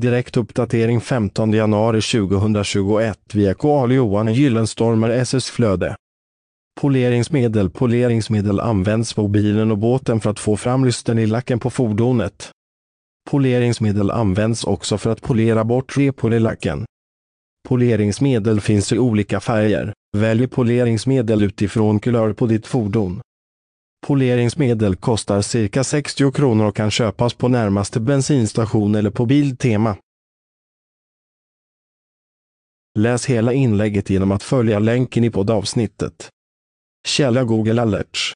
Direkt uppdatering 15 januari 2021 via Karl-Johan Gyllenstormer SS Flöde. Poleringsmedel Poleringsmedel används på bilen och båten för att få fram lysten i lacken på fordonet. Poleringsmedel används också för att polera bort repor i lacken. Poleringsmedel finns i olika färger. Välj poleringsmedel utifrån kulör på ditt fordon. Poleringsmedel kostar cirka 60 kronor och kan köpas på närmaste bensinstation eller på Biltema. Läs hela inlägget genom att följa länken i poddavsnittet. Källa Google Alerts